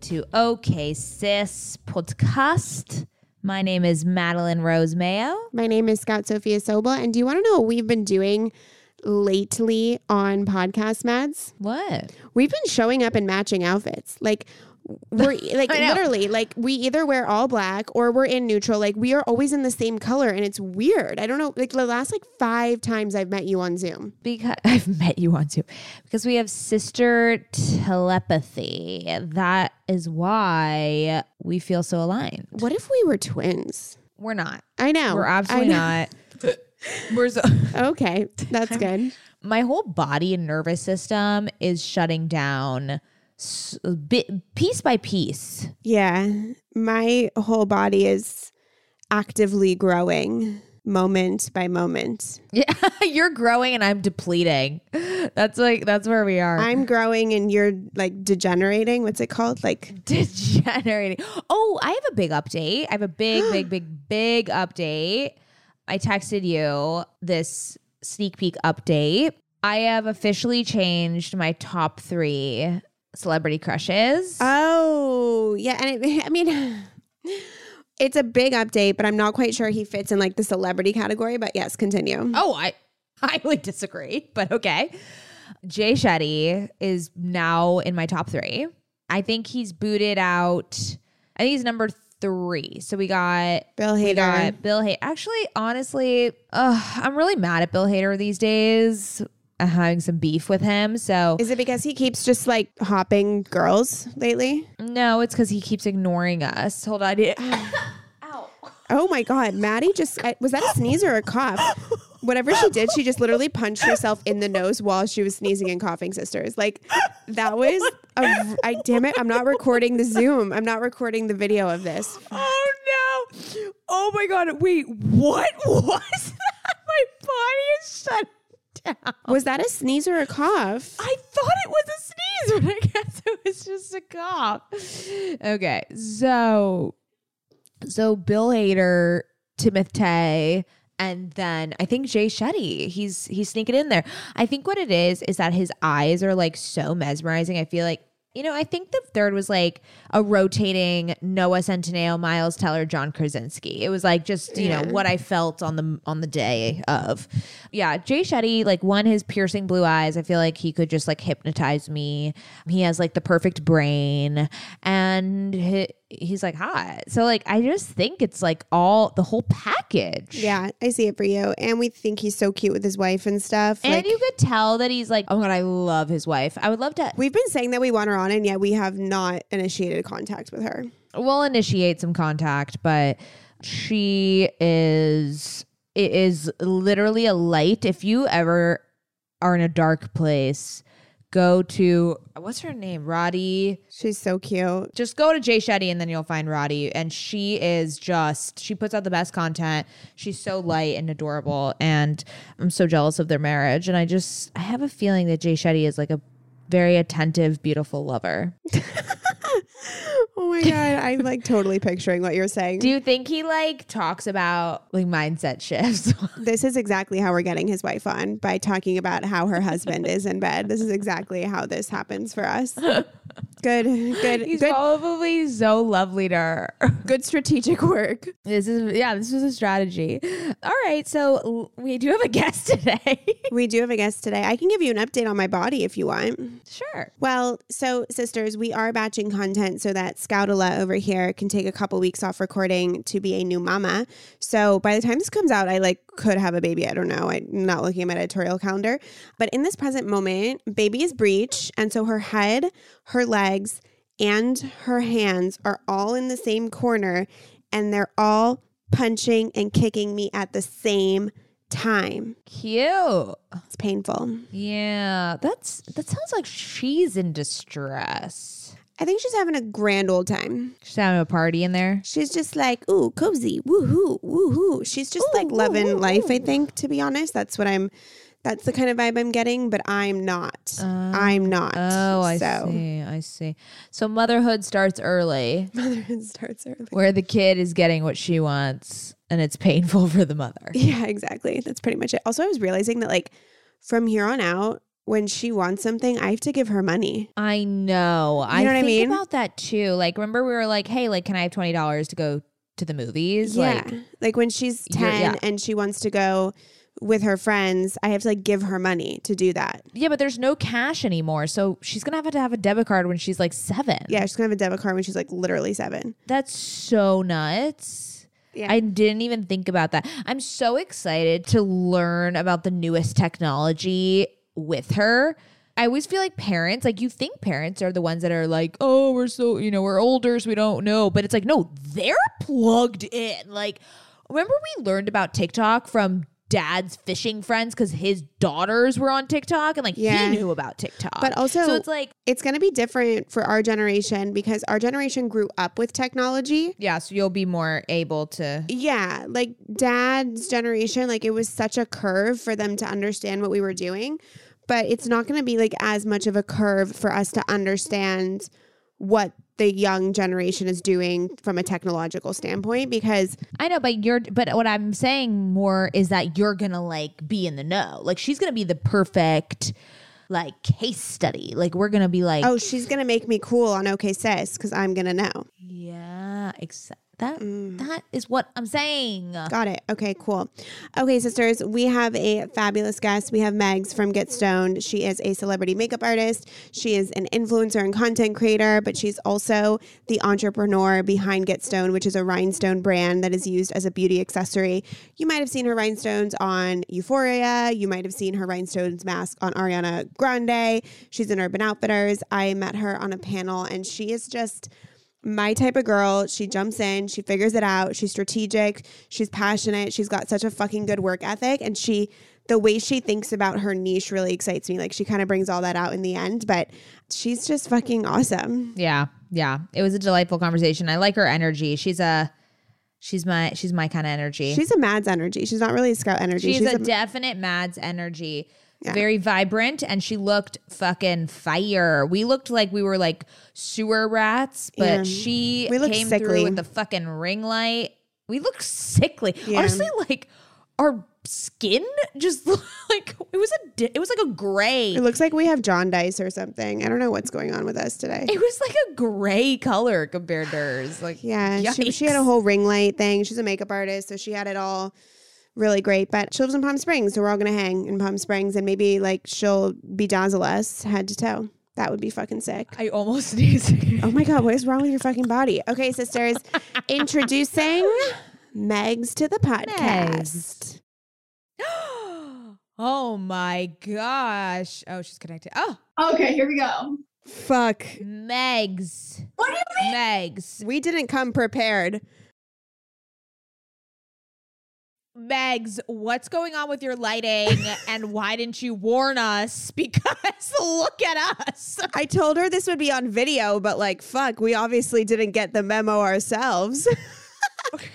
to OK Sis Podcast. My name is Madeline Rose Mayo. My name is Scout Sophia Sobel. And do you want to know what we've been doing lately on podcast, Mads? What? We've been showing up in matching outfits. Like, we're like literally like we either wear all black or we're in neutral. Like we are always in the same color and it's weird. I don't know like the last like five times i've met you on zoom. Because i've met you on zoom. Because we have sister telepathy. That is why we feel so aligned. What if we were twins? We're not. I know. We're absolutely not. We're so okay that's good. My whole body and nervous system is shutting down bit piece by piece. Yeah, my whole body is actively growing moment by moment. Yeah, you're growing and I'm depleting. That's like that's where we are. I'm growing and you're like degenerating. What's it called? Like degenerating. Oh, I have a big update. I have a big big big big update. I texted you this sneak peek update. I have officially changed my top 3 celebrity crushes. Oh, yeah. And it, I mean, it's a big update, but I'm not quite sure he fits in like the celebrity category. But yes, continue. Oh, I highly disagree, but okay. Jay Shetty is now in my top three. I think he's booted out. I think he's number three. So we got Bill Hader. We got Bill Hader. Actually, honestly, uh, I'm really mad at Bill Hader these days Uh, having some beef with him. So Is it because he keeps just like hopping girls lately? no, it's because he keeps ignoring us. Hold on. Ow. Oh my God, Maddie just was that a sneeze or a cough? Whatever she did, she just literally punched herself in the nose while she was sneezing and coughing. Sisters, like that was a. I damn it, I'm not recording the Zoom. I'm not recording the video of this. Oh no! Oh my god! Wait, what was that? My body is shut Was that a sneeze or a cough? I thought it was a sneeze, but I guess it was just a cough. Okay, so so Bill Hader, Timothy, and then I think Jay Shetty. He's he's sneaking in there. I think what it is is that his eyes are like so mesmerizing. I feel like you know, I think the third was like a rotating Noah Centineo, Miles Teller, John Krasinski. It was like just you know what I felt on the on the day of. Yeah, Jay Shetty, like one, his piercing blue eyes. I feel like he could just like hypnotize me. He has like the perfect brain, and he, he's like hot. So like I just think it's like all the whole package. Yeah, I see it for you. And we think he's so cute with his wife and stuff. And like, you could tell that he's like, oh my god, I love his wife. I would love to. we've been saying that we want her on, and yet we have not initiated contact with her. we'll initiate some contact, but she is it is literally a light. If you ever are in a dark place, go to what's her name? Radhi. She's so cute. Just go to Jay Shetty and then you'll find Radhi. And she is just she puts out the best content. She's so light and adorable. And I'm so jealous of their marriage. And I just I have a feeling that Jay Shetty is like a very attentive, beautiful lover. Oh my god, I'm like totally picturing what you're saying. Do you think he like talks about like mindset shifts? this is exactly how we're getting his wife on by talking about how her husband is in bed. This is exactly how this happens for us. Good, good, He's good, probably so lovely to her. good strategic work. This is yeah, this was a strategy. All right, so we do have a guest today. We do have a guest today. I can give you an update on my body if you want. sure. Well, so sisters, we are batching content so that Scoutala over here can take a couple weeks off recording to be a new mama. So by the time this comes out, I like could have a baby. I don't know. I'm not looking at my editorial calendar. But in this present moment, baby is breech. And so her head, her legs, and her hands are all in the same corner and they're all punching and kicking me at the same time. Cute. It's painful. Yeah, that's that sounds like she's in distress. I think she's having a grand old time. She's having a party in there. She's just like, ooh, cozy, woohoo, woohoo. She's just like loving life, I think, to be honest. That's what I'm that's the kind of vibe I'm getting, but I'm not. I'm um, not. Oh, I so. see. I see. So motherhood starts early, Motherhood starts early. where the kid is getting what she wants, and it's painful for the mother. Yeah, exactly. That's pretty much it. Also, I was realizing that like from here on out, when she wants something, I have to give her money. I know. I know I what I think mean? about that too. Like, remember we were like, "Hey, like, can I have twenty dollars to go to the movies?" yeah. Like, Like when she's 10 yeah. and she wants to go with her friends, I have to like give her money to do that. yeah, but there's no cash anymore, so she's gonna have to have a debit card when she's like seven. Yeah, she's gonna have a debit card when she's like literally seven. that's so nuts. Yeah. I didn't even think about that. I'm so excited to learn about the newest technology with her. I always feel like parents, like you think parents are the ones that are like, oh, we're so, you know, we're older, so we don't know. But it's like, no, they're plugged in. Like, remember we learned about TikTok from dad's fishing friends because his daughters were on TikTok and like Yeah. he knew about TikTok. But also- so it's like, It's gonna be different for our generation because our generation grew up with technology. yeah, so you'll be more able to. Yeah, like dad's generation, like it was such a curve for them to understand what we were doing. But it's not going to be like as much of a curve for us to understand what the young generation is doing from a technological standpoint because I know, but you're, but what I'm saying more is that you're gonna like be in the know. Like she's gonna be the perfect like case study. Like we're gonna be like, oh, she's going to make me cool on OK Sis cuz I'm going to know. yeah, ex- that Mm. that is what I'm saying. Got it. Okay, cool. Okay, sisters, we have a fabulous guest. We have Megs from Get Stoned. She is a celebrity makeup artist. She is an influencer and content creator, but she's also the entrepreneur behind Get Stoned, which is a rhinestone brand that is used as a beauty accessory. You might have seen her rhinestones on Euphoria. You might have seen her rhinestones mask on Ariana Grande. She's in Urban Outfitters. I met her on a panel, and she is just my type of girl. She jumps in, she figures it out. She's strategic, she's passionate, she's got such a fucking good work ethic. And she, the way she thinks about her niche really excites me. Like she kind of brings all that out in the end, but she's just fucking awesome. Yeah, yeah. It was a delightful conversation. I like her energy. She's a, she's my, she's my kind of energy. She's a Mads energy. She's not really a scout energy. She's, a, a, definite Mads energy. Yeah. very vibrant, and she looked fucking fire. We looked like we were like sewer rats, but Yeah. she We came sickly. through with the fucking ring light. We looked sickly. Yeah. Honestly, like our skin just like it was a di- it was like a gray. It looks like we have jaundice or something. I don't know what's going on with us today. It was like a gray color compared to hers. Like Yeah, she, she had a whole ring light thing. She's a makeup artist, so she had it all really great. But she lives in Palm Springs, so we're all gonna hang in Palm Springs, and maybe like she'll bedazzle us head to toe. That would be fucking sick. I almost sneezed. Oh my god, what is wrong with your fucking body? Okay, sisters, introducing Megs to the podcast. oh my gosh. Oh, she's connected. Oh, Okay, here we go. Fuck, Megs. What do you mean? Megs. we didn't come prepared. Megs, what's going on with your lighting and why didn't you warn us? Because look at us. I told her this would be on video, but like, fuck, we obviously didn't get the memo ourselves.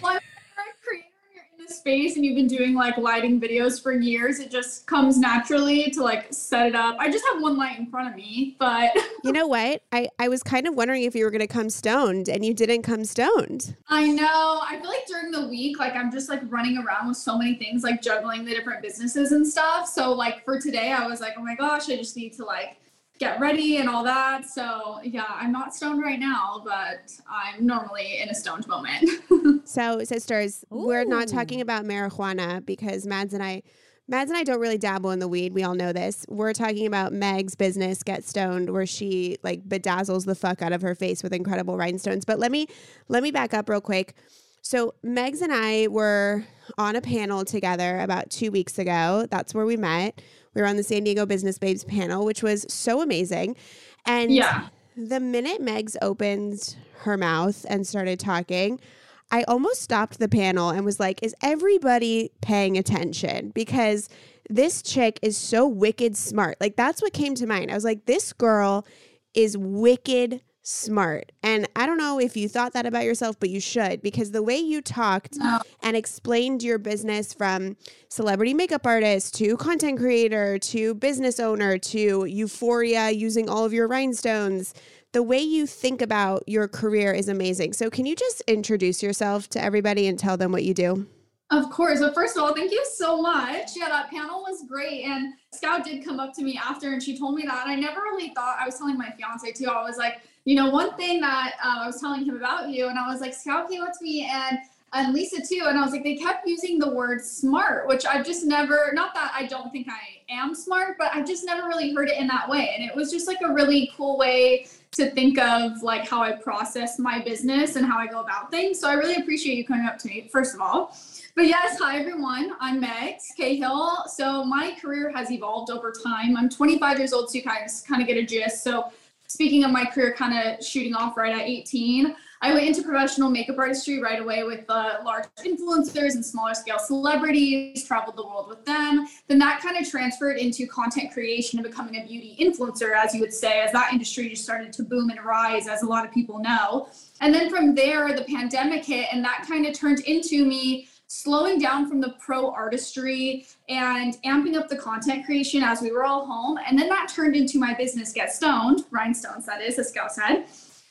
Well, if you're a creator and you're in this space and you've been doing like lighting videos for years, it just comes naturally to like set it up. I just have one light in front of me, but You know what? I, I was kind of wondering if you were going to come stoned, and you didn't come stoned. I know. I feel like during the week, like I'm just like running around with so many things, like juggling the different businesses and stuff. So like for today, I was like, oh my gosh, I just need to like get ready and all that. So yeah, I'm not stoned right now, but I'm normally in a stoned moment. So, sisters, we're not talking about marijuana because Mads and I, Mads and I don't really dabble in the weed. We all know this. We're talking about Meg's business, Get Stoned, where she like bedazzles the fuck out of her face with incredible rhinestones. But let me let me back up real quick. So, Megs and I were on a panel together about two weeks ago. That's where we met. We were on the San Diego Business Babes panel, which was so amazing. And yeah. the minute Megs opened her mouth and started talking, I almost stopped the panel and was like, is everybody paying attention? Because this chick is so wicked smart. Like, that's what came to mind. I was like, this girl is wicked smart. And I don't know if you thought that about yourself, but you should because the way you talked and explained your business from celebrity makeup artist to content creator to business owner to euphoria using all of your rhinestones. The way you think about your career is amazing. So, can you just introduce yourself to everybody and tell them what you do? Of course. Well, first of all, thank you so much. Yeah, that panel was great. And Scout did come up to me after and she told me that. I never really thought, I was telling my fiance too, I was like, you know, one thing that uh, I was telling him about you, and I was like, Scout came up to me and and Lisa too, and I was like, they kept using the word smart, which I've just never, not that I don't think I am smart, but I've just never really heard it in that way. And it was just like a really cool way to think of like how I process my business and how I go about things. So I really appreciate you coming up to me, first of all. But yes, hi everyone. I'm Megs Cahill. So my career has evolved over time. I'm 25 years old, so you guys kind of get a gist. So speaking of my career kind of shooting off right at 18, I went into professional makeup artistry right away with uh, large influencers and smaller scale celebrities, traveled the world with them. Then that kind of transferred into content creation and becoming a beauty influencer, as you would say, as that industry just started to boom and rise, as a lot of people know. And then from there, the pandemic hit, and that kind of turned into me slowing down from the pro artistry and amping up the content creation as we were all home. And then that turned into my business, Get Stoned, Rhinestones, that is, as Scout said.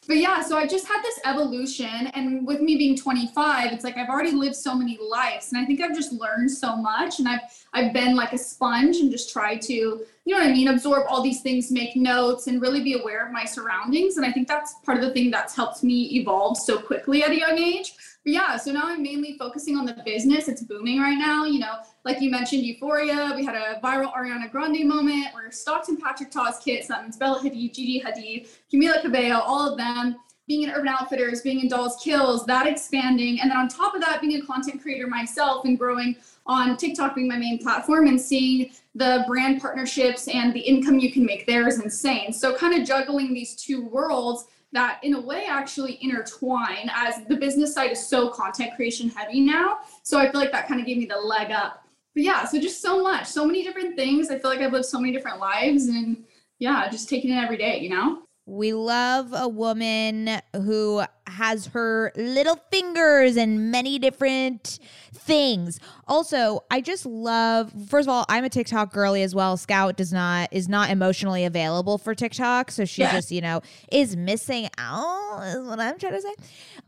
But yeah, so I just had this evolution. And with me being 25, it's like I've already lived so many lives. And I think I've just learned so much. And I've I've been like a sponge and just tried to, you know what I mean, absorb all these things, make notes, and really be aware of my surroundings. And I think that's part of the thing that's helped me evolve so quickly at a young age. But yeah, so now I'm mainly focusing on the business. It's booming right now. You know, like you mentioned, Euphoria. We had a viral Ariana Grande moment where Stockton Patrick Ta's kit, so that means Bella Hadid, Gigi Hadid, Camila Cabello, all of them being in Urban Outfitters, being in Dolls Kills, that expanding. And then on top of that, being a content creator myself and growing on TikTok being my main platform and seeing the brand partnerships and the income you can make there is insane. So kind of juggling these two worlds that in a way actually intertwine as the business side is so content creation heavy now. So I feel like that kind of gave me the leg up. But yeah, so just so much, so many different things. I feel like I've lived so many different lives and yeah, just taking it every day, you know? We love a woman who has her little fingers in many different things. Also, I just love first of all, I'm a TikTok girly as well. Scout does not is not emotionally available for TikTok, so she Yeah. just, you know, is missing out is what I'm trying to say.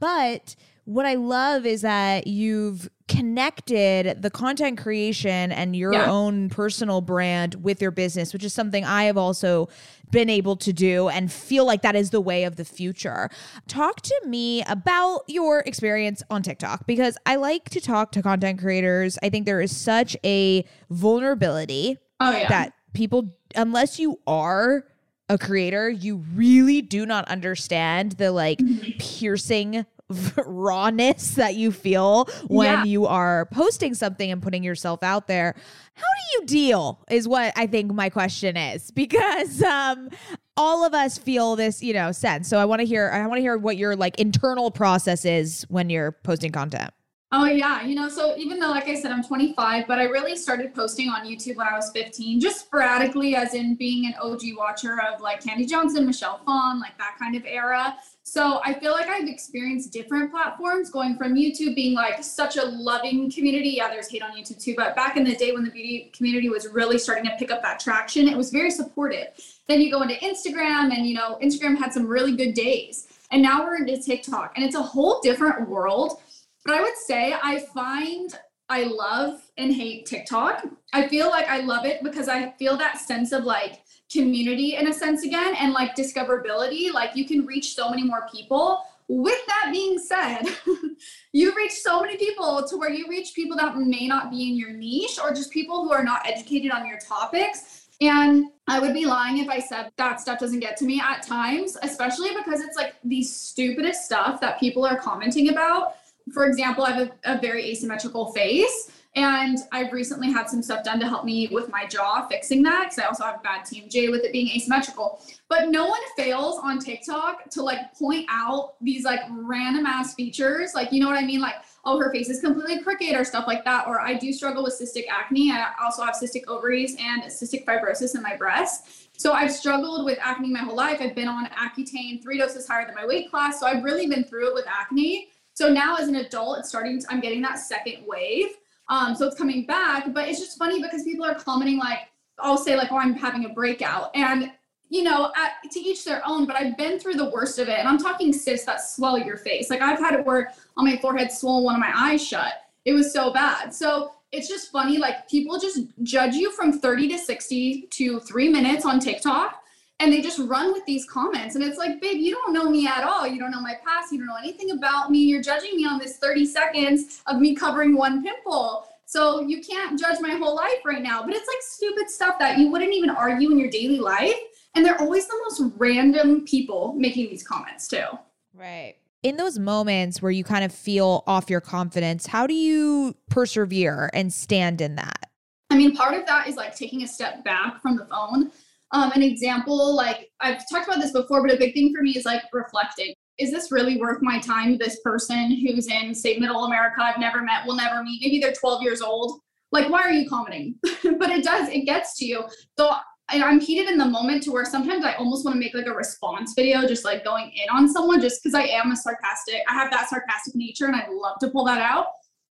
But what I love is that you've connected the content creation and your Yeah. own personal brand with your business, which is something I have also been able to do and feel like that is the way of the future. Talk to me about your experience on TikTok because I like to talk to content creators. I think there is such a vulnerability Oh yeah. that people unless you are a creator you really do not understand the like mm-hmm. piercing rawness that you feel when Yeah. you are posting something and putting yourself out there how do you deal is what i think my question is because um all of us feel this you know sense so i want to hear i want to hear what your like internal process is when you're posting content Oh yeah, you know, so even though like I said I'm 25, but I really started posting on YouTube when I was 15, just sporadically as in being an OG watcher of like Candy Johnson, Michelle Phan, like that kind of era. So I feel like I've experienced different platforms going from YouTube being like such a loving community. Yeah, there's hate on YouTube too, but back in the day when the beauty community was really starting to pick up that traction, it was very supportive. Then you go into Instagram and you know, Instagram had some really good days. And now we're into TikTok and it's a whole different world. But I would say I find I love and hate TikTok. I feel like I love it because I feel that sense of like community in a sense again and like discoverability. Like you can reach so many more people. With that being said, you reach so many people to where you reach people that may not be in your niche or just people who are not educated on your topics. And I would be lying if I said that stuff doesn't get to me at times, especially because it's like the stupidest stuff that people are commenting about for example, I have a, a very asymmetrical face. And I've recently had some stuff done to help me with my jaw fixing that because I also have bad TMJ with it being asymmetrical. But no one fails on TikTok to like point out these like random ass features. Like, you know what I mean? Like, oh, her face is completely crooked or stuff like that. Or I do struggle with cystic acne. I also have cystic ovaries and cystic fibrosis in my breast. So I've struggled with acne my whole life. I've been on Accutane, three doses higher than my weight class. So I've really been through it with acne. So now as an adult, it's starting to, I'm getting that second wave. Um, so it's coming back, but it's just funny because people are commenting like, I'll say like, oh, I'm having a breakout. And, you know, at, to each their own, but I've been through the worst of it. And I'm talking cysts that swell your face. Like I've had it where on my forehead swollen one of my eyes shut. It was so bad. So it's just funny. Like people just judge you from 30 to 60 to three minutes on TikTok and they just run with these comments. And it's like babe you don't know me at all. You don't know my past. You don't know anything about me. You're judging me on this 30 seconds of me covering one pimple. So you can't judge my whole life right now. But it's like stupid stuff that you wouldn't even argue in your daily life. And they're always the most random people making these comments too. Right. In those moments where you kind of feel off your confidence, how do you persevere and stand in that? I mean, part of that is like taking a step back from the phone. Um, an example, like I've talked about this before, but a big thing for me is like reflecting. Is this really worth my time? This person who's in, say, middle America, I've never met, will never meet. Maybe they're 12 years old. Like, why are you commenting? but it does, it gets to you. So I'm heated in the moment to where sometimes I almost want to make like a response video, just like going in on someone, just because I am a sarcastic, I have that sarcastic nature and I love to pull that out.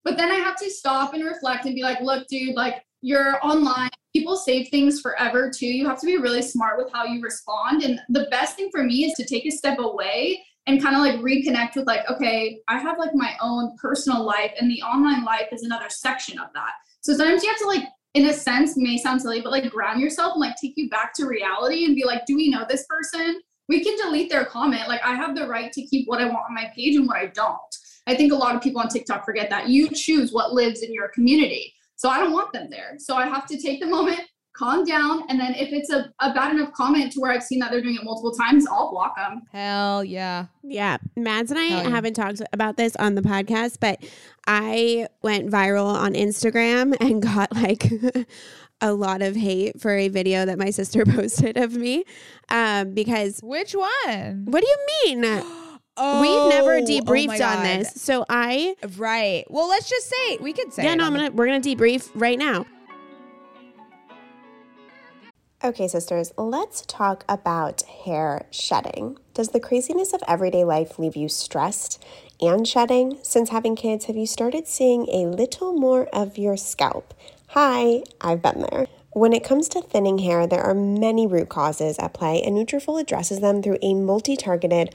But then I have to stop and reflect and be like, look, dude, like you're online. People save things forever too. You have to be really smart with how you respond. And the best thing for me is to take a step away and kind of like reconnect with like, okay, I have like my own personal life and the online life is another section of that. So sometimes you have to like, in a sense, may sound silly, but like ground yourself and like take you back to reality and be like, do we know this person? We can delete their comment. Like I have the right to keep what I want on my page and what I don't. I think a lot of people on TikTok forget that you choose what lives in your community. So I don't want them there. So I have to take the moment, calm down, and then if it's a, a bad enough comment to where I've seen that they're doing it multiple times, I'll block them. Hell yeah. Yeah, Mads and I yeah. haven't talked about this on the podcast, but I went viral on Instagram and got like a lot of hate for a video that my sister posted of me um, because Which one? what do you mean? Oh, We've never oh, oh debriefed on this, so I Right. Well, let's just say we could say. yeah it no I'm gonna we're gonna debrief right now. Okay, sisters, let's talk about hair shedding. Does the craziness of everyday life leave you stressed and shedding? Since having kids, have you started seeing a little more of your scalp? Hi, I've been there. When it comes to thinning hair, there are many root causes at play, and Nutrafol addresses them through a multi-targeted,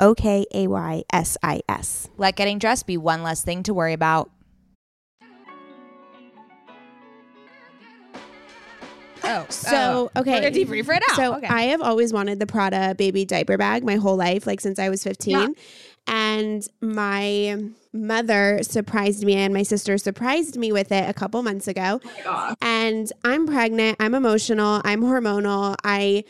O K A Y S I S. Let getting dressed be one less thing to worry about. Oh, So, oh. okay. We're gonna debrief right now. So okay. I have always wanted the Prada baby diaper bag my whole life, like since I was 15. Yeah. And my mother surprised me and my sister surprised me with it a couple months ago. Oh my God. And I'm pregnant, I'm emotional, I'm hormonal. I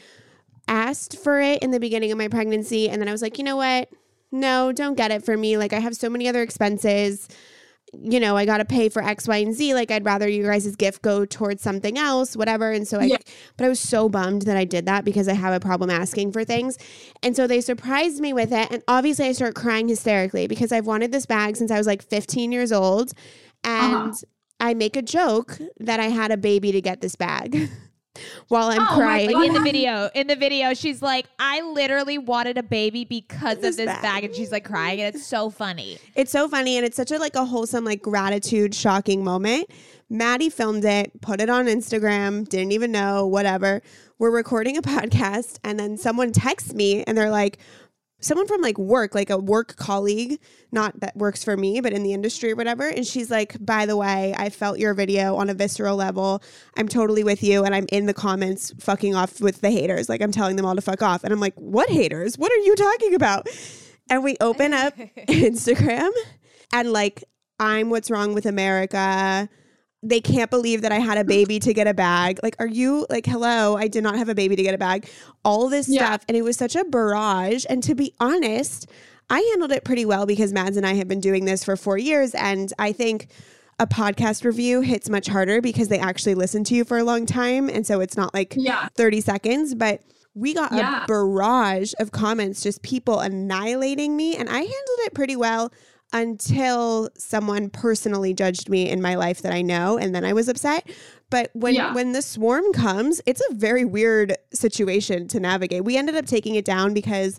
asked for it in the beginning of my pregnancy and then I was like, "You know what? No, don't get it for me. Like I have so many other expenses. You know, I got to pay for X, Y, and Z. Like I'd rather you guys' gift go towards something else, whatever." And so I Yeah. but I was so bummed that I did that because I have a problem asking for things. And so they surprised me with it. And obviously, I start crying hysterically because I've wanted this bag since I was like 15 years old. And Uh-huh. I make a joke that I had a baby to get this bag while I'm Oh crying. Like in the video, in the video, she's like, "I literally wanted a baby because This of this bag. bag. and she's like crying, and it's so funny. It's so funny and it's such a like a wholesome like gratitude shocking moment. Maddie filmed it, put it on Instagram, didn't even know, whatever. We're recording a podcast and then someone texts me and they're like someone from like work, like a work colleague, not that works for me, but in the industry or whatever, and she's like, "By the way, I felt your video on a visceral level. I'm totally with you and I'm in the comments fucking off with the haters. Like I'm telling them all to fuck off." And I'm like, "What haters? What are you talking about?" And we open up Instagram and like I'm what's wrong with America. They can't believe that I had a mm. baby to get a bag. Like, are you like, hello? I did not have a baby to get a bag. All this Yeah. stuff. And it was such a barrage. And to be honest, I handled it pretty well because Mads and I have been doing this for four years. And I think a podcast review hits much harder because they actually listen to you for a long time. And so it's not like Yeah. 30 seconds, but we got Yeah. a barrage of comments, just people annihilating me. And I handled it pretty well until someone personally judged me in my life that I know. And then I was upset. But when, Yeah. when the swarm comes, it's a very weird situation to navigate. We ended up taking it down because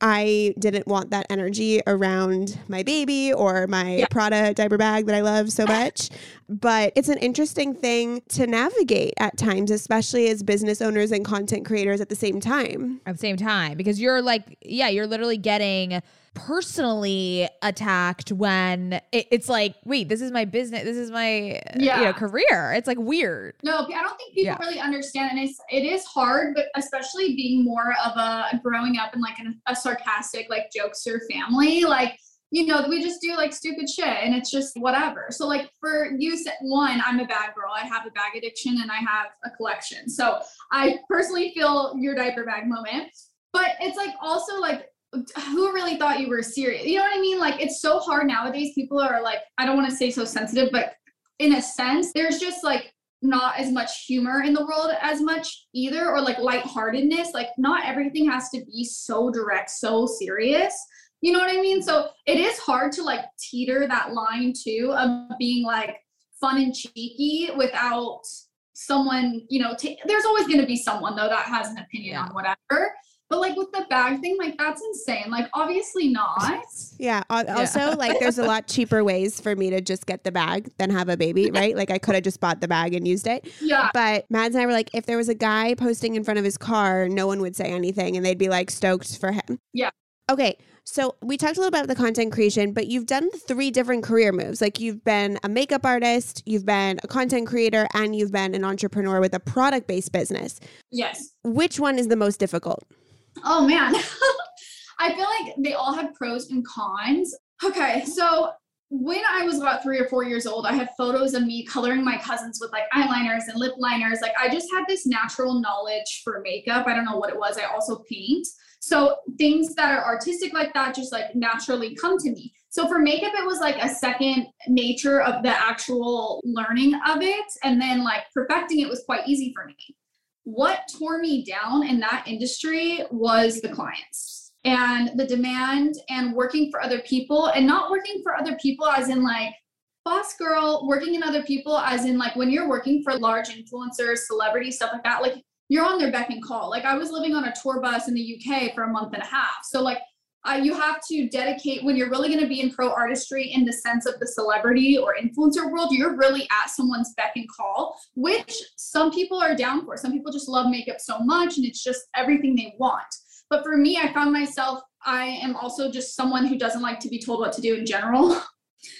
I didn't want that energy around my baby or my Yeah. Prada diaper bag that I love so much. But it's an interesting thing to navigate at times, especially as business owners and content creators at the same time. At the same time, because you're like, yeah, you're literally getting personally attacked when it, it's like, wait, this is my business, this is my uh, you Yeah. know career. It's like weird. No, I don't think people Yeah. really understand, and it's it is hard, but especially being more of a growing up in like an, a sarcastic like jokester family, like you know we just do like stupid shit, and it's just whatever. So like for you, one, I'm a bad girl. I have a bag addiction, and I have a collection. So I personally feel your diaper bag moment, but it's like also like who really thought you were serious? You know what I mean? Like it's so hard nowadays. People are like, I don't want to say so sensitive, but in a sense, there's just like not as much humor in the world as much either, or like lightheartedness. Like not everything has to be so direct, so serious. You know what I mean? So it is hard to like teeter that line too of being like fun and cheeky without someone, you know, ta- there's always going to be someone though that has an opinion Yeah. on whatever. But like with the bag thing, like that's insane. Like obviously not. Yeah. al- Also, like, there's a lot cheaper ways for me to just get the bag than have a baby, right? Like, I could have just bought the bag and used it. Yeah. But Mads and I were like, if there was a guy posting in front of his car, no one would say anything and they'd be like stoked for him. Yeah. Okay. So we talked a little bit about the content creation, but you've done three different career moves. Like you've been a makeup artist, you've been a content creator, and you've been an entrepreneur with a product based business. Yes. Which one is the most difficult? Oh man. I feel like they all had pros and cons. Okay, so when I was about three or four years old, I had photos of me coloring my cousins with like eyeliners and lip liners. Like I just had this natural knowledge for makeup. I don't know what it was. I also paint. So things that are artistic like that just like naturally come to me. So for makeup, it was like a second nature of the actual learning of it. And then like perfecting it was quite easy for me what tore me down in that industry was the clients and the demand and working for other people and not working for other people as in like boss girl working in other people as in like when you're working for large influencers celebrities stuff like that like you're on their beck and call. Like i was living on a tour bus in the uk for a month and a half. So like uh, you have to dedicate when you're really going to be in pro artistry in the sense of the celebrity or influencer world you're really at someone's beck and call which some people are down for. Some people just love makeup so much and it's just everything they want. But for me i found myself i am also just someone who doesn't like to be told what to do in general.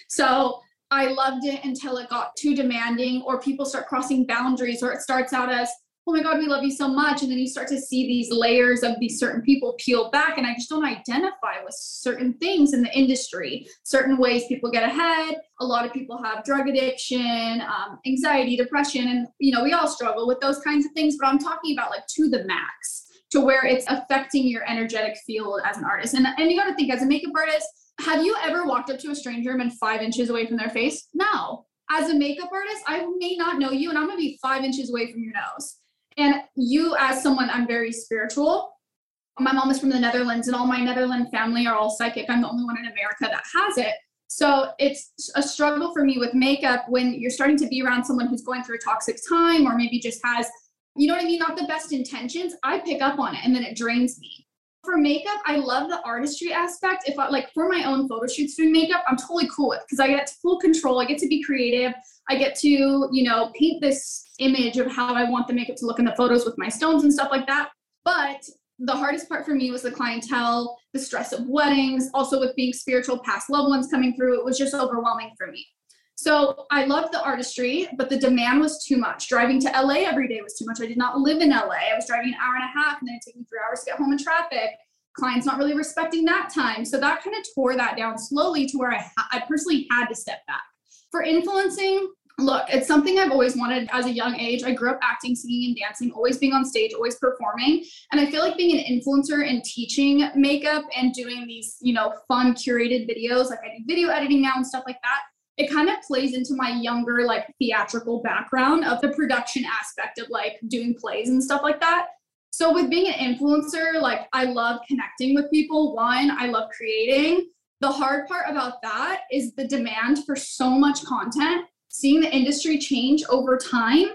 So i loved it until it got too demanding or people start crossing boundaries or it starts out as oh my God, we love you so much. And then you start to see these layers of these certain people peel back. And I just don't identify with certain things in the industry, certain ways people get ahead. A lot of people have drug addiction, um, anxiety, depression, and you know, we all struggle with those kinds of things, but I'm talking about like to the max to where it's affecting your energetic field as an artist. And, and you got to think as a makeup artist, have you ever walked up to a stranger and been five inches away from their face? No. As a makeup artist, I may not know you and I'm going to be five inches away from your nose. And you, as someone, I'm very spiritual. My mom is from the Netherlands, and all my Netherlands family are all psychic. I'm the only one in America that has it. So it's a struggle for me with makeup when you're starting to be around someone who's going through a toxic time or maybe just has, you know what I mean, not the best intentions. I pick up on it and then it drains me. For makeup, I love the artistry aspect. If I like for my own photo shoots doing makeup, I'm totally cool with because I get full control. I get to be creative. I get to, you know, paint this image of how I want the makeup to look in the photos with my stones and stuff like that. But the hardest part for me was the clientele, the stress of weddings, also with being spiritual past loved ones coming through. It was just overwhelming for me. So I loved the artistry, but the demand was too much. Driving to LA every day was too much. I did not live in LA. I was driving an hour and a half and then it took me three hours to get home in traffic. Clients not really respecting that time. So that kind of tore that down slowly to where I, ha- I personally had to step back. For influencing, Look, it's something I've always wanted as a young age. I grew up acting, singing, and dancing, always being on stage, always performing. And I feel like being an influencer and teaching makeup and doing these, you know, fun curated videos, like I do video editing now and stuff like that, it kind of plays into my younger, like theatrical background of the production aspect of like doing plays and stuff like that. So with being an influencer, like I love connecting with people. One, I love creating. The hard part about that is the demand for so much content seeing the industry change over time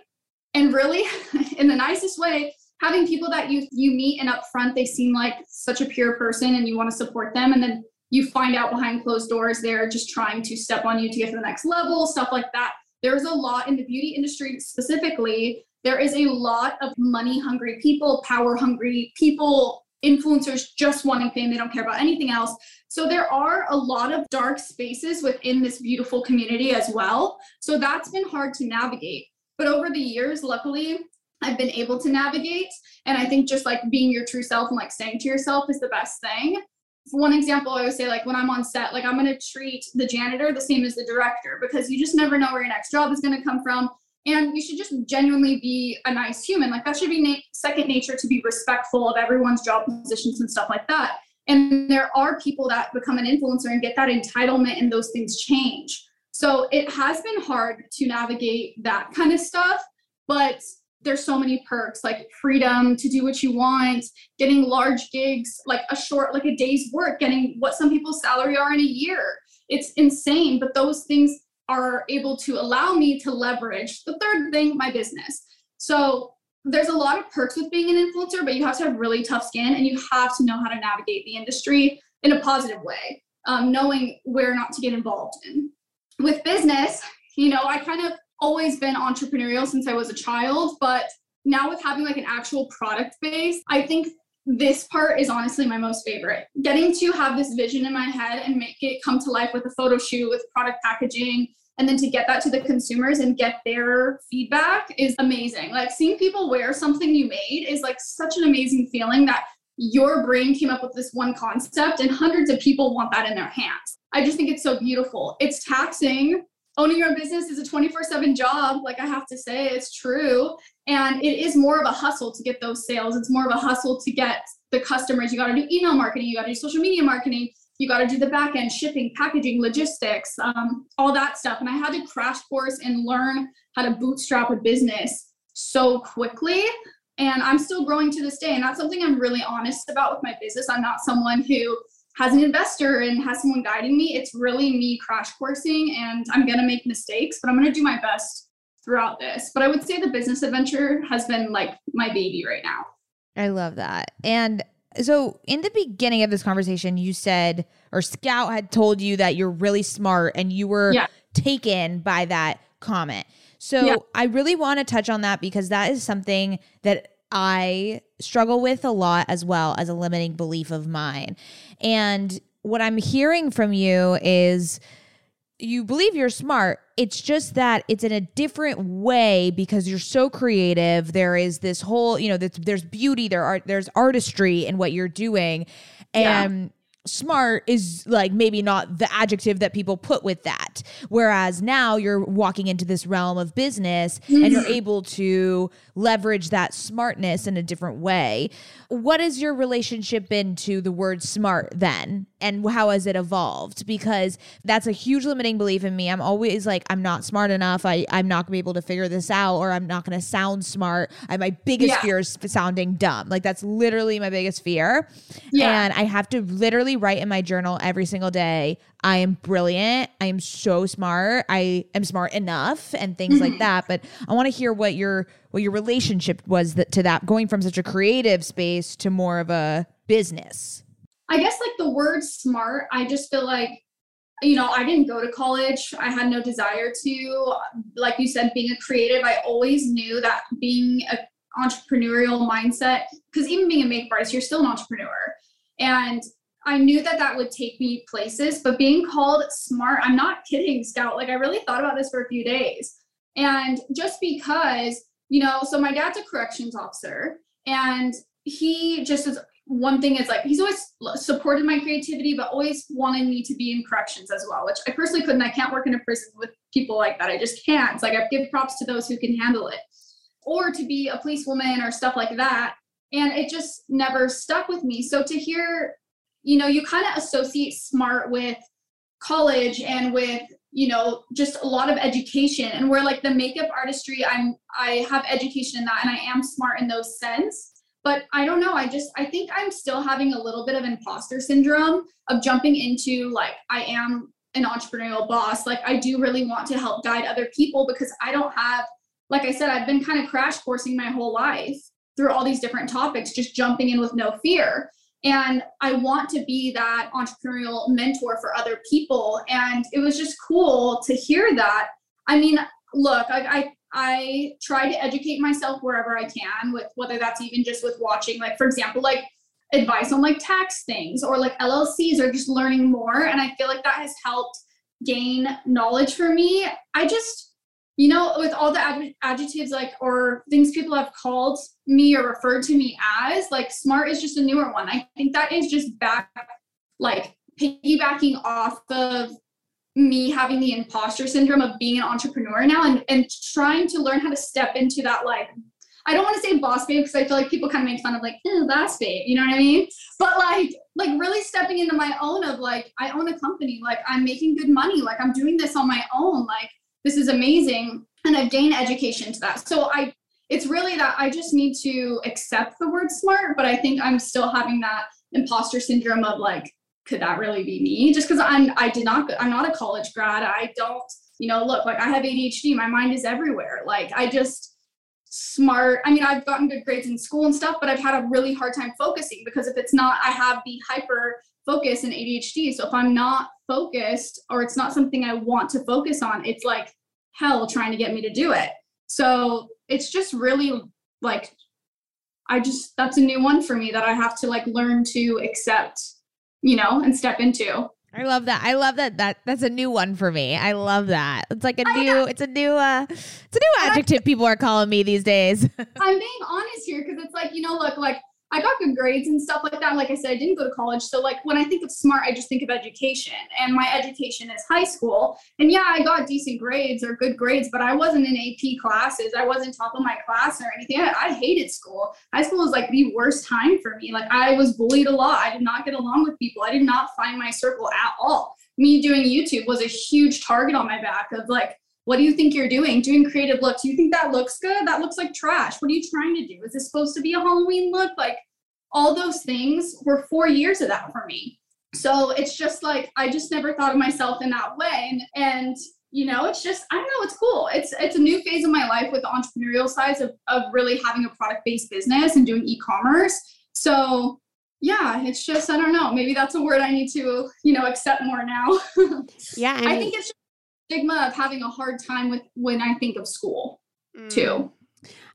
and really in the nicest way having people that you you meet and up front they seem like such a pure person and you want to support them and then you find out behind closed doors they're just trying to step on you to get to the next level stuff like that there's a lot in the beauty industry specifically there is a lot of money hungry people power hungry people influencers just wanting fame they don't care about anything else so there are a lot of dark spaces within this beautiful community as well. So that's been hard to navigate. But over the years, luckily, I've been able to navigate. And I think just like being your true self and like staying to yourself is the best thing. One example I would say, like when I'm on set, like I'm going to treat the janitor the same as the director because you just never know where your next job is going to come from. And you should just genuinely be a nice human. Like that should be na- second nature to be respectful of everyone's job positions and stuff like that. And there are people that become an influencer and get that entitlement, and those things change. So it has been hard to navigate that kind of stuff, but there's so many perks like freedom to do what you want, getting large gigs, like a short, like a day's work, getting what some people's salary are in a year. It's insane, but those things are able to allow me to leverage the third thing, my business. So there's a lot of perks with being an influencer, but you have to have really tough skin and you have to know how to navigate the industry in a positive way, um, knowing where not to get involved in. With business, you know, I kind of always been entrepreneurial since I was a child, but now with having like an actual product base, I think this part is honestly my most favorite. Getting to have this vision in my head and make it come to life with a photo shoot, with product packaging, and then to get that to the consumers and get their feedback is amazing. Like seeing people wear something you made is like such an amazing feeling that your brain came up with this one concept and hundreds of people want that in their hands. I just think it's so beautiful. It's taxing owning your own business is a 24/7 job like I have to say it's true. And it is more of a hustle to get those sales. It's more of a hustle to get the customers. You got to do email marketing you got to do social media marketing you got to do the back end shipping packaging logistics um, all that stuff. And i had to crash course and learn how to bootstrap a business so quickly. And i'm still growing to this day. And that's something i'm really honest about with my business. I'm not someone who has an investor and has someone guiding me it's really me crash coursing and i'm going to make mistakes but i'm going to do my best throughout this but i would say the business adventure has been like my baby right now I love that. And so in the beginning of this conversation, you said, or Scout had told you that you're really smart and you were Yeah. taken by that comment. So Yeah. I really want to touch on that because that is something that I struggle with a lot as well as a limiting belief of mine. And what I'm hearing from you is you believe you're smart. It's just that it's in a different way because you're so creative. There is this whole, you know, there's, there's beauty, there are there's artistry in what you're doing, Yeah. Smart is like maybe not the adjective that people put with that. Whereas now you're walking into this realm of business and you're mm-hmm. able to leverage that smartness in a different way. What has your relationship been to the word smart then? And how has it evolved? Because that's a huge limiting belief in me. I'm always like, I'm not smart enough. I, I'm not gonna be able to figure this out, or I'm not gonna sound smart. I, my biggest Yeah. fear is sounding dumb. Like that's literally my biggest fear. Yeah. And I have to literally literally write in my journal every single day, I am brilliant. I am so smart. I am smart enough and things like that. But I want to hear what your what your relationship was that, to that going from such a creative space to more of a business. I guess like the word smart, I just feel like you know, I didn't go to college. I had no desire to. Like you said, being a creative, I always knew that being a entrepreneurial mindset, because even being a makeup artist, you're still an entrepreneur. And I knew that that would take me places, but being called smart, I'm not kidding, Scout. Like, I really thought about this for a few days. And just because, you know, so my dad's a corrections officer and he just is one thing is like he's always supported my creativity but always wanted me to be in corrections as well which i personally couldn't. I can't work in a prison with people like that. I just can't. It's like i give props to those who can handle it. Or to be a policewoman or stuff like that. And it just never stuck with me. So to hear you know you kind of associate smart with college and with you know just a lot of education. And where like the makeup artistry i'm i have education in that and i am smart in those sense. But i don't know i just i think i'm still having a little bit of imposter syndrome of jumping into like i am an entrepreneurial boss. Like i do really want to help guide other people because i don't have like i said i've been kind of crash coursing my whole life through all these different topics just jumping in with no fear and i want to be that entrepreneurial mentor for other people and it was just cool to hear that i mean look I, I I try to educate myself wherever I can with whether that's even just with watching, like for example, like advice on like tax things or like LLCs or just learning more. And I feel like that has helped gain knowledge for me. I just, you know, with all the ad- adjectives like or things people have called me or referred to me as, like smart is just a newer one. I think that is just back like piggybacking off of me having the imposter syndrome of being an entrepreneur now and, and trying to learn how to step into that like I don't want to say boss babe because I feel like people kind of make fun of like eh, boss babe, you know what I mean? But like like really stepping into my own of like I own a company, like I'm making good money, like I'm doing this on my own, like this is amazing, and I've gained education to that. So I it's really that I just need to accept the word smart, but I think I'm still having that imposter syndrome of like could that really be me? Just because I'm I did not I'm not a college grad. I don't, you know, look like I have ADHD. My mind is everywhere. Like I just smart. I mean, I've gotten good grades in school and stuff, but I've had a really hard time focusing because if it's not, I have the hyper focus and ADHD. So if I'm not focused or it's not something I want to focus on, it's like hell trying to get me to do it. So it's just really like I just that's a new one for me that I have to like learn to accept you know, and step into. I love that. I love that. That that's a new one for me. I love that. It's like a new. It's a new. uh It's a new adjective people are calling me these days. I'm being honest here because it's like you know, look, like I got good grades and stuff like that. Like I said, I didn't go to college. So like when I think of smart, I just think of education. And my education is high school. And yeah, I got decent grades or good grades, but I wasn't in AP classes. I wasn't top of my class or anything. I, I hated school. High school was like the worst time for me. Like I was bullied a lot. I did not get along with people. I did not find my circle at all. Me doing YouTube was a huge target on my back of like, what do you think you're doing? Doing creative looks. You think that looks good? That looks like trash. What are you trying to do? Is this supposed to be a Halloween look? Like all those things were four years of that for me. So it's just like I just never thought of myself in that way. And and you know, it's just I don't know, it's cool. It's it's a new phase of my life with the entrepreneurial sides of of really having a product-based business and doing e-commerce. So yeah, it's just I don't know. Maybe that's a word I need to, you know, accept more now. yeah. I, I think it's stigma of having a hard time with when I think of school mm. too.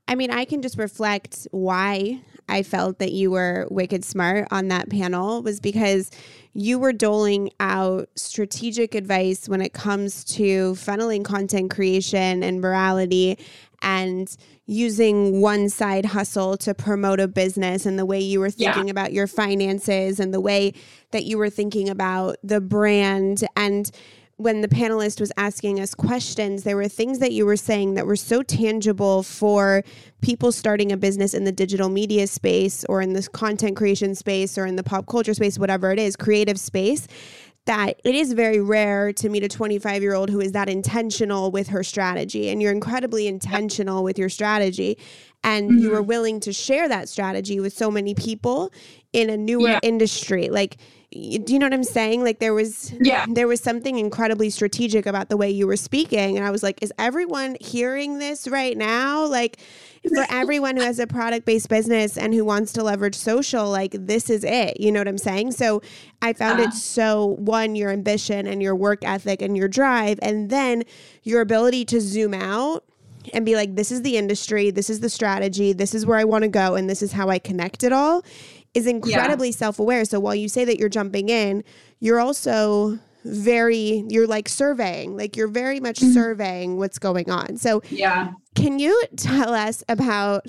I mean, I can just reflect why I felt that you were wicked smart on that panel was because you were doling out strategic advice when it comes to funneling content creation and virality and using one side hustle to promote a business and the way you were thinking yeah. about your finances and the way that you were thinking about the brand and when the panelist was asking us questions, there were things that you were saying that were so tangible for people starting a business in the digital media space or in this content creation space or in the pop culture space, whatever it is, creative space. That it is very rare to meet a 25 year old who is that intentional with her strategy. And you're incredibly intentional with your strategy. And mm-hmm. you were willing to share that strategy with so many people in a newer yeah. industry. Like, do you know what I'm saying? Like there was Yeah. there was something incredibly strategic about the way you were speaking and I was like, is everyone hearing this right now? Like for everyone who has a product-based business and who wants to leverage social, like this is it. You know what I'm saying? So I found Yeah. it uh-huh. so one your ambition and your work ethic and your drive and then your ability to zoom out and be like, this is the industry, this is the strategy, this is where I want to go, and this is how I connect it all is incredibly self aware. So while you say that you're jumping in, you're also very, you're like surveying, like you're very much mm-hmm. surveying what's going on. So Yeah. can you tell us about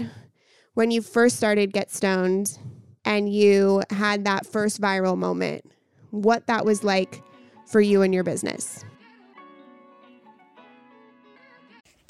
when you first started Get Stonned and you had that first viral moment, what that was like for you and your business?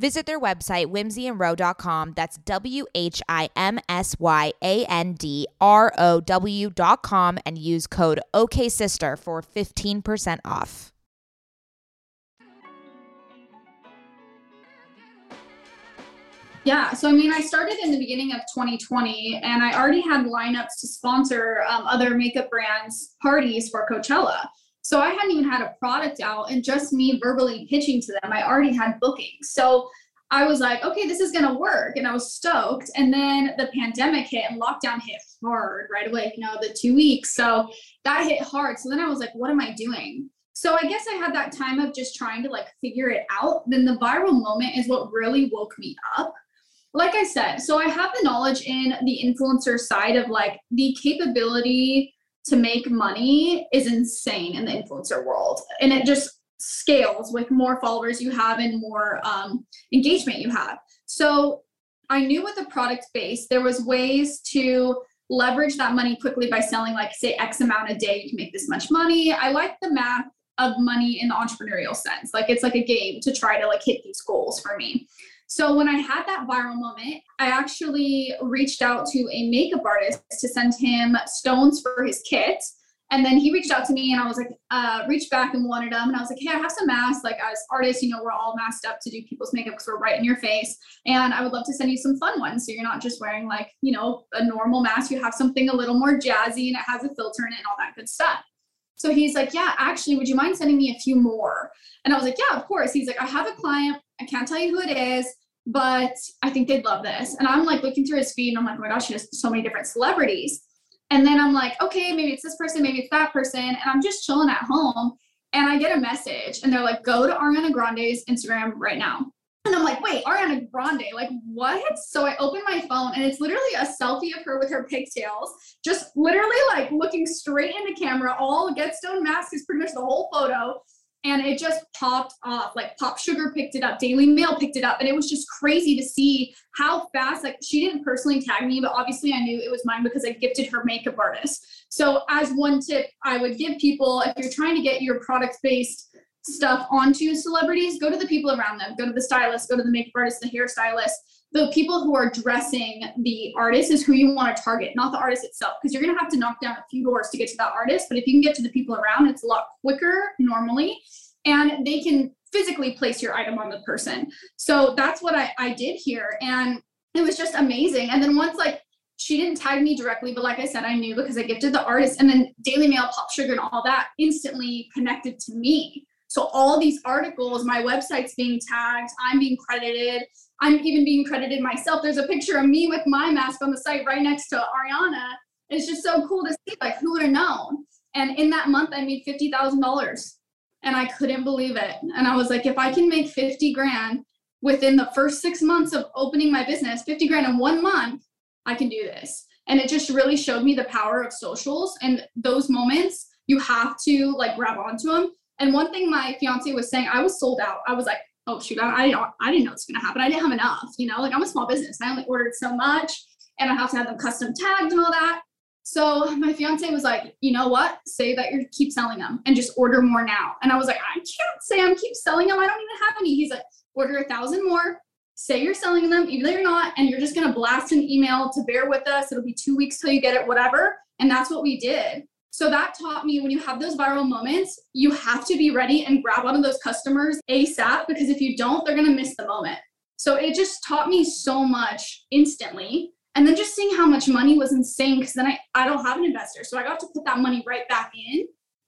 Visit their website, whimsyandrow.com. That's W H I M S Y A N D R O W.com and use code OKSister for 15% off. Yeah, so I mean, I started in the beginning of 2020, and I already had lineups to sponsor um, other makeup brands' parties for Coachella. So I hadn't even had a product out, and just me verbally pitching to them, I already had bookings. So I was like, okay, this is gonna work, and I was stoked. And then the pandemic hit, and lockdown hit hard right away. You know, the two weeks, so that hit hard. So then I was like, what am I doing? So I guess I had that time of just trying to like figure it out. Then the viral moment is what really woke me up like I said, so I have the knowledge in the influencer side of like the capability to make money is insane in the influencer world. And it just scales with more followers you have and more um, engagement you have. So I knew with the product base, there was ways to leverage that money quickly by selling like say X amount a day, you can make this much money. I like the math of money in the entrepreneurial sense. Like it's like a game to try to like hit these goals for me. So when I had that viral moment, I actually reached out to a makeup artist to send him stones for his kit. And then he reached out to me and I was like, uh, reached back and wanted them. And I was like, hey, I have some masks. Like as artists, you know, we're all masked up to do people's makeup because we're right in your face. And I would love to send you some fun ones. So you're not just wearing like, you know, a normal mask. You have something a little more jazzy and it has a filter in it and all that good stuff. So he's like, yeah, actually, would you mind sending me a few more? And I was like, yeah, of course. He's like, I have a client. I can't tell you who it is but I think they'd love this. And I'm like looking through his feed and I'm like, oh my gosh, he has so many different celebrities. And then I'm like, okay, maybe it's this person, maybe it's that person. And I'm just chilling at home and I get a message and they're like, go to Ariana Grande's Instagram right now. And I'm like, wait, Ariana Grande, like what? So I open my phone and it's literally a selfie of her with her pigtails, just literally like looking straight into camera. All Get Stone mask is pretty much the whole photo and it just popped off like PopSugar picked it up daily mail picked it up and it was just crazy to see how fast like she didn't personally tag me but obviously i knew it was mine because i gifted her makeup artist so as one tip i would give people if you're trying to get your product based stuff onto celebrities, go to the people around them, go to the stylist, go to the makeup artist, the hairstylist. The people who are dressing the artist is who you want to target, not the artist itself, because you're going to have to knock down a few doors to get to that artist. But if you can get to the people around, it's a lot quicker normally, and they can physically place your item on the person. So that's what I, I did here. And it was just amazing. And then once like she didn't tag me directly, but like I said, I knew because I gifted the artist and then Daily Mail, PopSugar, and all that instantly connected to me. So all these articles, my website's being tagged, I'm being credited, I'm even being credited myself. There's a picture of me with my mask on the site right next to Ariana. It's just so cool to see, like, who would have known? And in that month, I made fifty thousand dollars, and I couldn't believe it. And I was like, if I can make fifty grand within the first six months of opening my business, fifty grand in one month, I can do this. And it just really showed me the power of socials and those moments. You have to like grab onto them and one thing my fiance was saying, I was sold out. I was like, oh shoot, I, I didn't, I didn't know it's gonna happen. I didn't have enough, you know, like I'm a small business. I only ordered so much and I have to have them custom tagged and all that. So my fiance was like, you know what? Say that you keep selling them and just order more now. And I was like, I can't say I'm keep selling them. I don't even have any. He's like, order a thousand more. Say you're selling them, even though you're not, and you're just gonna blast an email to bear with us. It'll be two weeks till you get it, whatever. And that's what we did. So that taught me when you have those viral moments, you have to be ready and grab one of those customers ASAP because if you don't, they're going to miss the moment. So it just taught me so much instantly. And then just seeing how much money was insane because then I, I don't have an investor. So I got to put that money right back in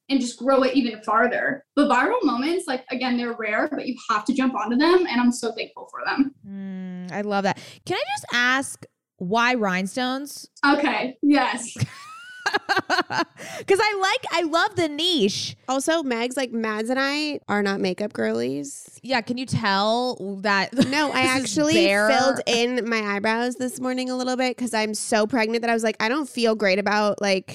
and just grow it even farther. But viral moments, like again, they're rare, but you have to jump onto them. And I'm so thankful for them. Mm, I love that. Can I just ask why rhinestones? Okay. Yes. Because I like, I love the niche. Also, Megs, like Mads and I are not makeup girlies. Yeah, can you tell that? No, I actually filled in my eyebrows this morning a little bit because I'm so pregnant that I was like, I don't feel great about like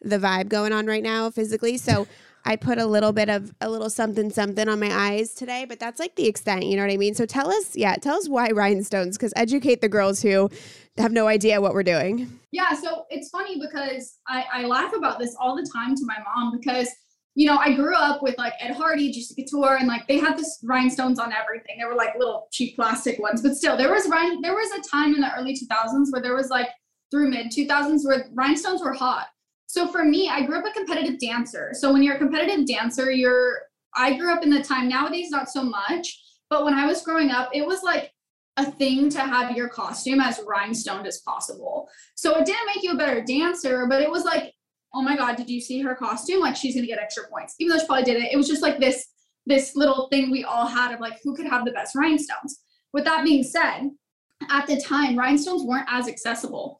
the vibe going on right now physically. So I put a little bit of a little something something on my eyes today, but that's like the extent, you know what I mean? So tell us, yeah, tell us why rhinestones because educate the girls who have no idea what we're doing. Yeah, so it's funny because I, I laugh about this all the time to my mom because you know, I grew up with like Ed Hardy, Juicy Couture, and like they had this rhinestones on everything. They were like little cheap plastic ones, but still, there was rhine. There was a time in the early 2000s where there was like through mid 2000s where rhinestones were hot. So for me, I grew up a competitive dancer. So when you're a competitive dancer, you're I grew up in the time nowadays not so much, but when I was growing up, it was like a thing to have your costume as rhinestoned as possible. So it didn't make you a better dancer, but it was like, oh my god, did you see her costume? Like she's gonna get extra points, even though she probably didn't. It was just like this this little thing we all had of like who could have the best rhinestones. With that being said, at the time rhinestones weren't as accessible.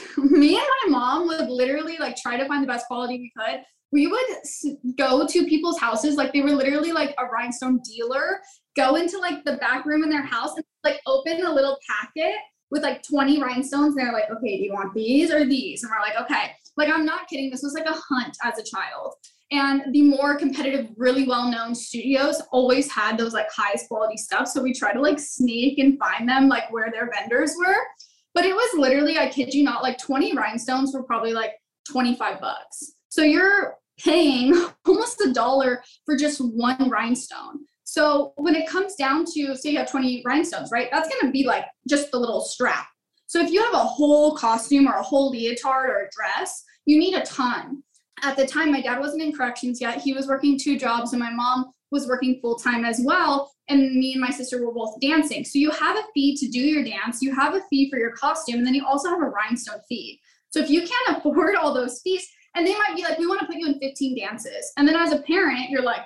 me and my mom would literally like try to find the best quality we could. We would go to people's houses, like they were literally like a rhinestone dealer, go into like the back room in their house and like open a little packet with like 20 rhinestones. And they're like, okay, do you want these or these? And we're like, okay. Like, I'm not kidding. This was like a hunt as a child. And the more competitive, really well known studios always had those like highest quality stuff. So we try to like sneak and find them like where their vendors were. But it was literally, I kid you not, like 20 rhinestones were probably like 25 bucks. So you're paying almost a dollar for just one rhinestone. So when it comes down to, say you have 20 rhinestones, right? That's going to be like just the little strap. So if you have a whole costume or a whole leotard or a dress, you need a ton. At the time, my dad wasn't in corrections yet. He was working two jobs, and my mom was working full time as well and me and my sister were both dancing. So you have a fee to do your dance, you have a fee for your costume, and then you also have a rhinestone fee. So if you can't afford all those fees, and they might be like, we want to put you in 15 dances. And then as a parent, you're like,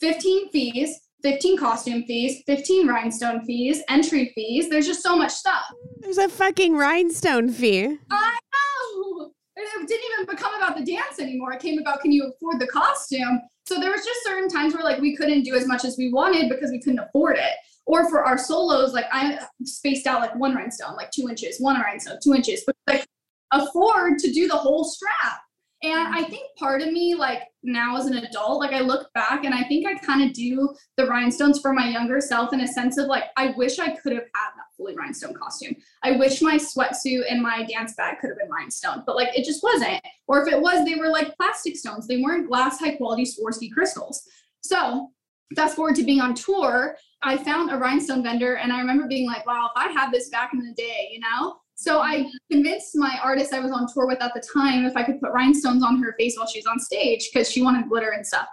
15 fees, 15 costume fees, 15 rhinestone fees, entry fees. There's just so much stuff. There's a fucking rhinestone fee. I know. It didn't even become about the dance anymore. It came about can you afford the costume? So there was just certain times where like we couldn't do as much as we wanted because we couldn't afford it. Or for our solos, like I spaced out like one rhinestone, like two inches, one rhinestone, two inches, but like afford to do the whole strap. And I think part of me, like now as an adult, like I look back and I think I kind of do the rhinestones for my younger self in a sense of like, I wish I could have had that fully rhinestone costume. I wish my sweatsuit and my dance bag could have been rhinestone, but like it just wasn't. Or if it was, they were like plastic stones. They weren't glass high quality Swarovski crystals. So fast forward to being on tour, I found a rhinestone vendor and I remember being like, wow, if I had this back in the day, you know? So I convinced my artist I was on tour with at the time if I could put rhinestones on her face while she was on stage because she wanted glitter and stuff.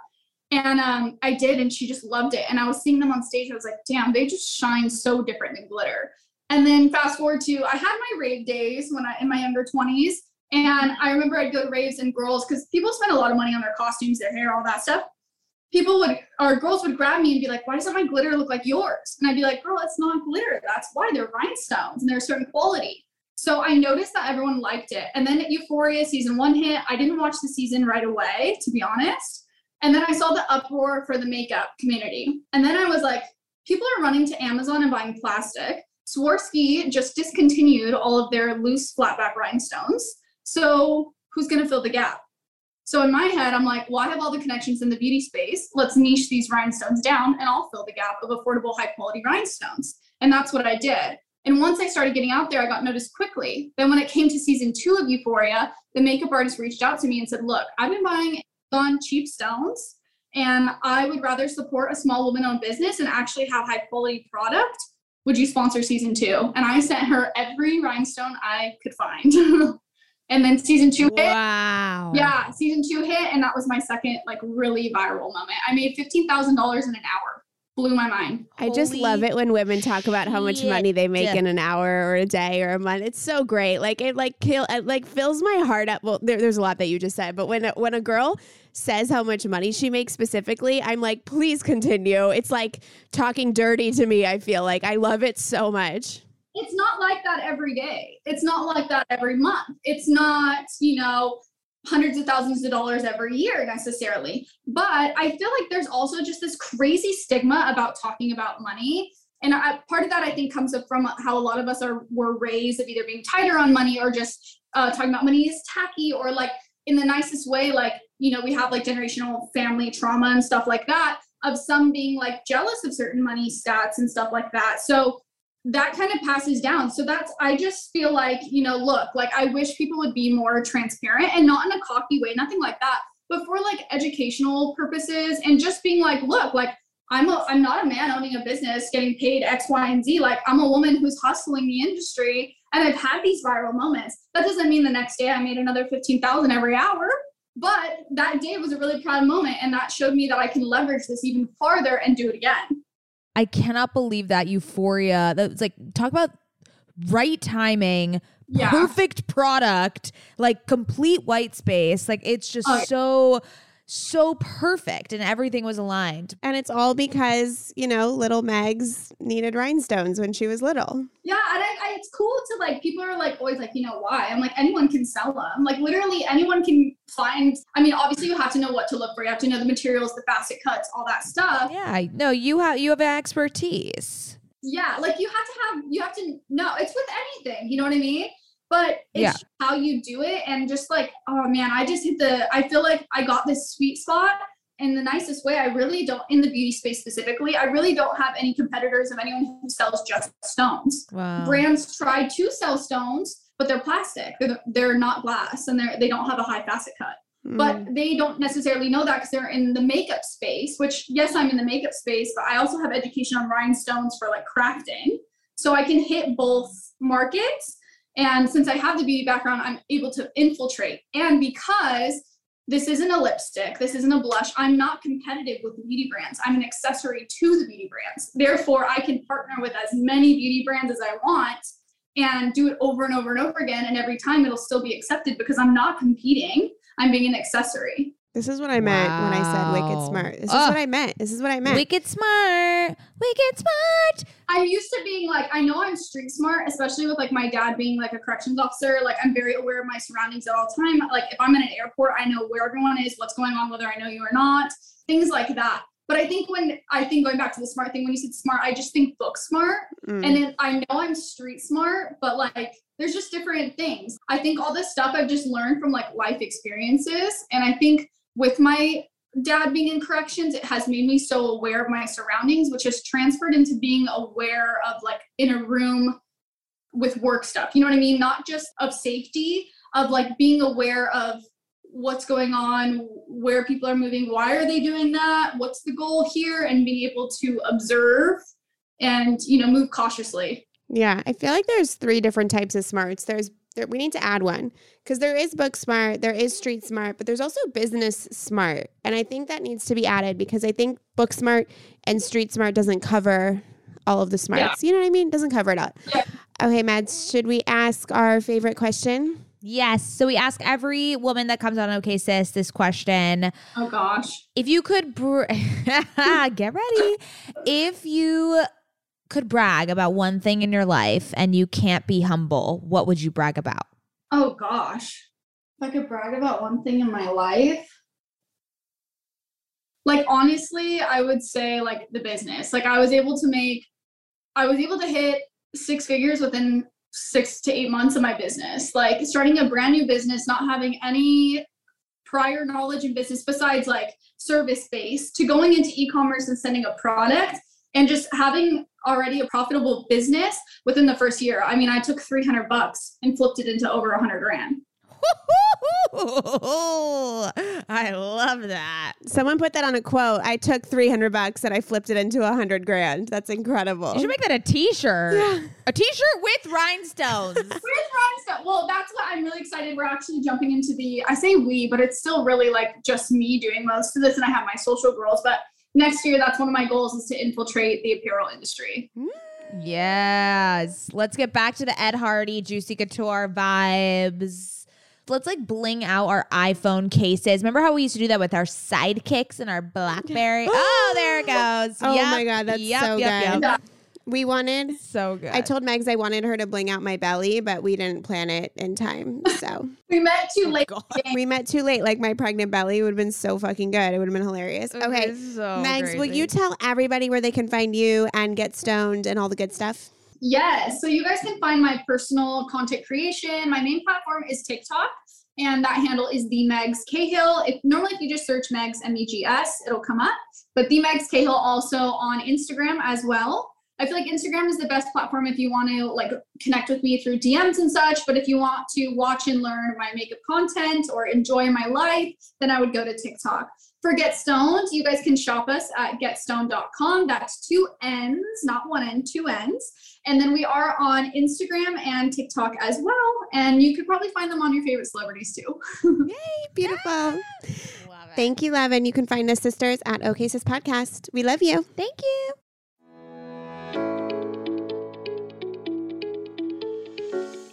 And um, I did, and she just loved it. And I was seeing them on stage. I was like, damn, they just shine so different than glitter. And then fast forward to I had my rave days when I in my younger 20s. And I remember I'd go to raves and girls because people spend a lot of money on their costumes, their hair, all that stuff people would or girls would grab me and be like, why doesn't my glitter look like yours? And I'd be like, girl, it's not glitter. That's why they're rhinestones and they're a certain quality. So I noticed that everyone liked it. And then Euphoria season one hit. I didn't watch the season right away, to be honest. And then I saw the uproar for the makeup community. And then I was like, people are running to Amazon and buying plastic. Swarovski just discontinued all of their loose flatback rhinestones. So who's going to fill the gap? So in my head, I'm like, well, I have all the connections in the beauty space. Let's niche these rhinestones down and I'll fill the gap of affordable, high quality rhinestones. And that's what I did. And once I started getting out there, I got noticed quickly. Then when it came to season two of Euphoria, the makeup artist reached out to me and said, look, I've been buying on cheap stones and I would rather support a small woman owned business and actually have high quality product. Would you sponsor season two? And I sent her every rhinestone I could find. And then season two hit. Wow. Yeah, season two hit, and that was my second like really viral moment. I made fifteen thousand dollars in an hour. Blew my mind. I just Holy love it when women talk about how much shit. money they make in an hour or a day or a month. It's so great. Like it like kill it like fills my heart up. Well, there, there's a lot that you just said, but when a, when a girl says how much money she makes specifically, I'm like, please continue. It's like talking dirty to me. I feel like I love it so much it's not like that every day. It's not like that every month. It's not, you know, hundreds of thousands of dollars every year necessarily. But I feel like there's also just this crazy stigma about talking about money. And I, part of that I think comes up from how a lot of us are were raised of either being tighter on money or just uh, talking about money is tacky or like in the nicest way, like you know we have like generational family trauma and stuff like that of some being like jealous of certain money stats and stuff like that. So that kind of passes down. So that's, I just feel like, you know, look, like I wish people would be more transparent and not in a cocky way, nothing like that, but for like educational purposes and just being like, look, like I'm a, I'm not a man owning a business getting paid X, Y, and Z. Like I'm a woman who's hustling the industry and I've had these viral moments. That doesn't mean the next day I made another 15,000 every hour. But that day was a really proud moment, and that showed me that I can leverage this even farther and do it again. I cannot believe that euphoria. That's like talk about right timing, Yeah. perfect product, like complete white space. Like it's just Oh, yeah. so so perfect and everything was aligned. And it's all because, you know, little Megs needed rhinestones when she was little. Yeah, and I, I, it's cool to like people are like always like you know why I'm like anyone can sell them like literally anyone can find I mean obviously you have to know what to look for you have to know the materials the facet cuts all that stuff Yeah, no, you have you have expertise. yeah like you have to have you have to know it's with anything you know what I mean but it's Yeah. how you do it and just like oh man I just hit the I feel like I got this sweet spot in the nicest way I really don't in the beauty space specifically I really don't have any competitors of anyone who sells just stones Wow. brands try to sell stones, but they're plastic. They're, they're not glass and they're, they don't have a high facet cut. But Mm. they don't necessarily know that because they're in the makeup space, which, yes, I'm in the makeup space, but I also have education on rhinestones for like crafting. So I can hit both markets. And since I have the beauty background, I'm able to infiltrate. And because this isn't a lipstick, this isn't a blush, I'm not competitive with the beauty brands. I'm an accessory to the beauty brands. Therefore, I can partner with as many beauty brands as I want and do it over and over and over again. And every time it'll still be accepted because I'm not competing, I'm being an accessory. This is what I meant when I said wicked smart. This is what I meant. This is what I meant. Wicked smart. Wicked smart. I'm used to being like, I know I'm street smart, especially with like my dad being like a corrections officer. Like I'm very aware of my surroundings at all time. Like if I'm in an airport, I know where everyone is, what's going on, whether I know you or not, things like that. But I think when I think going back to the smart thing, when you said smart, I just think book smart. Mm. And then I know I'm street smart, but like there's just different things. I think all this stuff I've just learned from like life experiences. And I think with my dad being in corrections, it has made me so aware of my surroundings, which has transferred into being aware of like in a room with work stuff. You know what I mean? Not just of safety, of like being aware of what's going on, where people are moving, why are they doing that, what's the goal here, and being able to observe and you know move cautiously. Yeah, I feel like there's three different types of smarts. There's there, we need to add one because there is book smart, there is street smart, but there's also business smart, and I think that needs to be added because I think book smart and street smart doesn't cover all of the smarts. You know what I mean? Doesn't cover it all. Yeah. Okay, Mads, should we ask our favorite question? Yes. So we ask every woman that comes on OK Sis this question. Oh gosh. If you could br- get ready. If you could brag about one thing in your life and you can't be humble, what would you brag about? Oh gosh. If I could brag about one thing in my life. Like honestly, I would say like the business. Like I was able to make I was able to hit six figures within 6 to 8 months of my business. Like starting a brand new business, not having any prior knowledge in business besides like service based to going into e-commerce and sending a product and just having already a profitable business within the first year. I mean, I took 300 bucks and flipped it into over 100 grand. I love that. Someone put that on a quote. I took 300 bucks and I flipped it into a 100 grand. That's incredible. You should make that a t-shirt. A t-shirt with rhinestones. With rhinestone. Well, that's what I'm really excited. We're actually jumping into the, I say we, but it's still really like just me doing most of this. And I have my social girls, but next year, that's one of my goals is to infiltrate the apparel industry. yes. Let's get back to the Ed Hardy Juicy Couture vibes. Let's like bling out our iPhone cases. Remember how we used to do that with our sidekicks and our Blackberry? oh, there it goes. Oh Yep, my God, that's yep, so yep, good. yep. Yeah. we wanted So good. I told Megs I wanted her to bling out my belly, but we didn't plan it in time. So We met too late. we met too late. Like my pregnant belly would have been so fucking good. It would have been hilarious. Okay. So Megs, will you tell everybody where they can find you and Get Stonned and all the good stuff? Yes. So you guys can find my personal content creation. My main platform is TikTok, and that handle is the Megs Cahill. If normally if you just search Megs M E G S, it'll come up. But the Megs Cahill also on Instagram as well. I feel like Instagram is the best platform if you want to like connect with me through DMs and such. But if you want to watch and learn my makeup content or enjoy my life, then I would go to TikTok. For Get Stonned, you guys can shop us at getstonned.com. That's two N's, not one N, two N's. And then we are on Instagram and TikTok as well. And you could probably find them on your favorite celebrities too. Yay, beautiful. Love it. Thank you, love. And you can find us sisters at OK Sis Podcast. We love you. Thank you.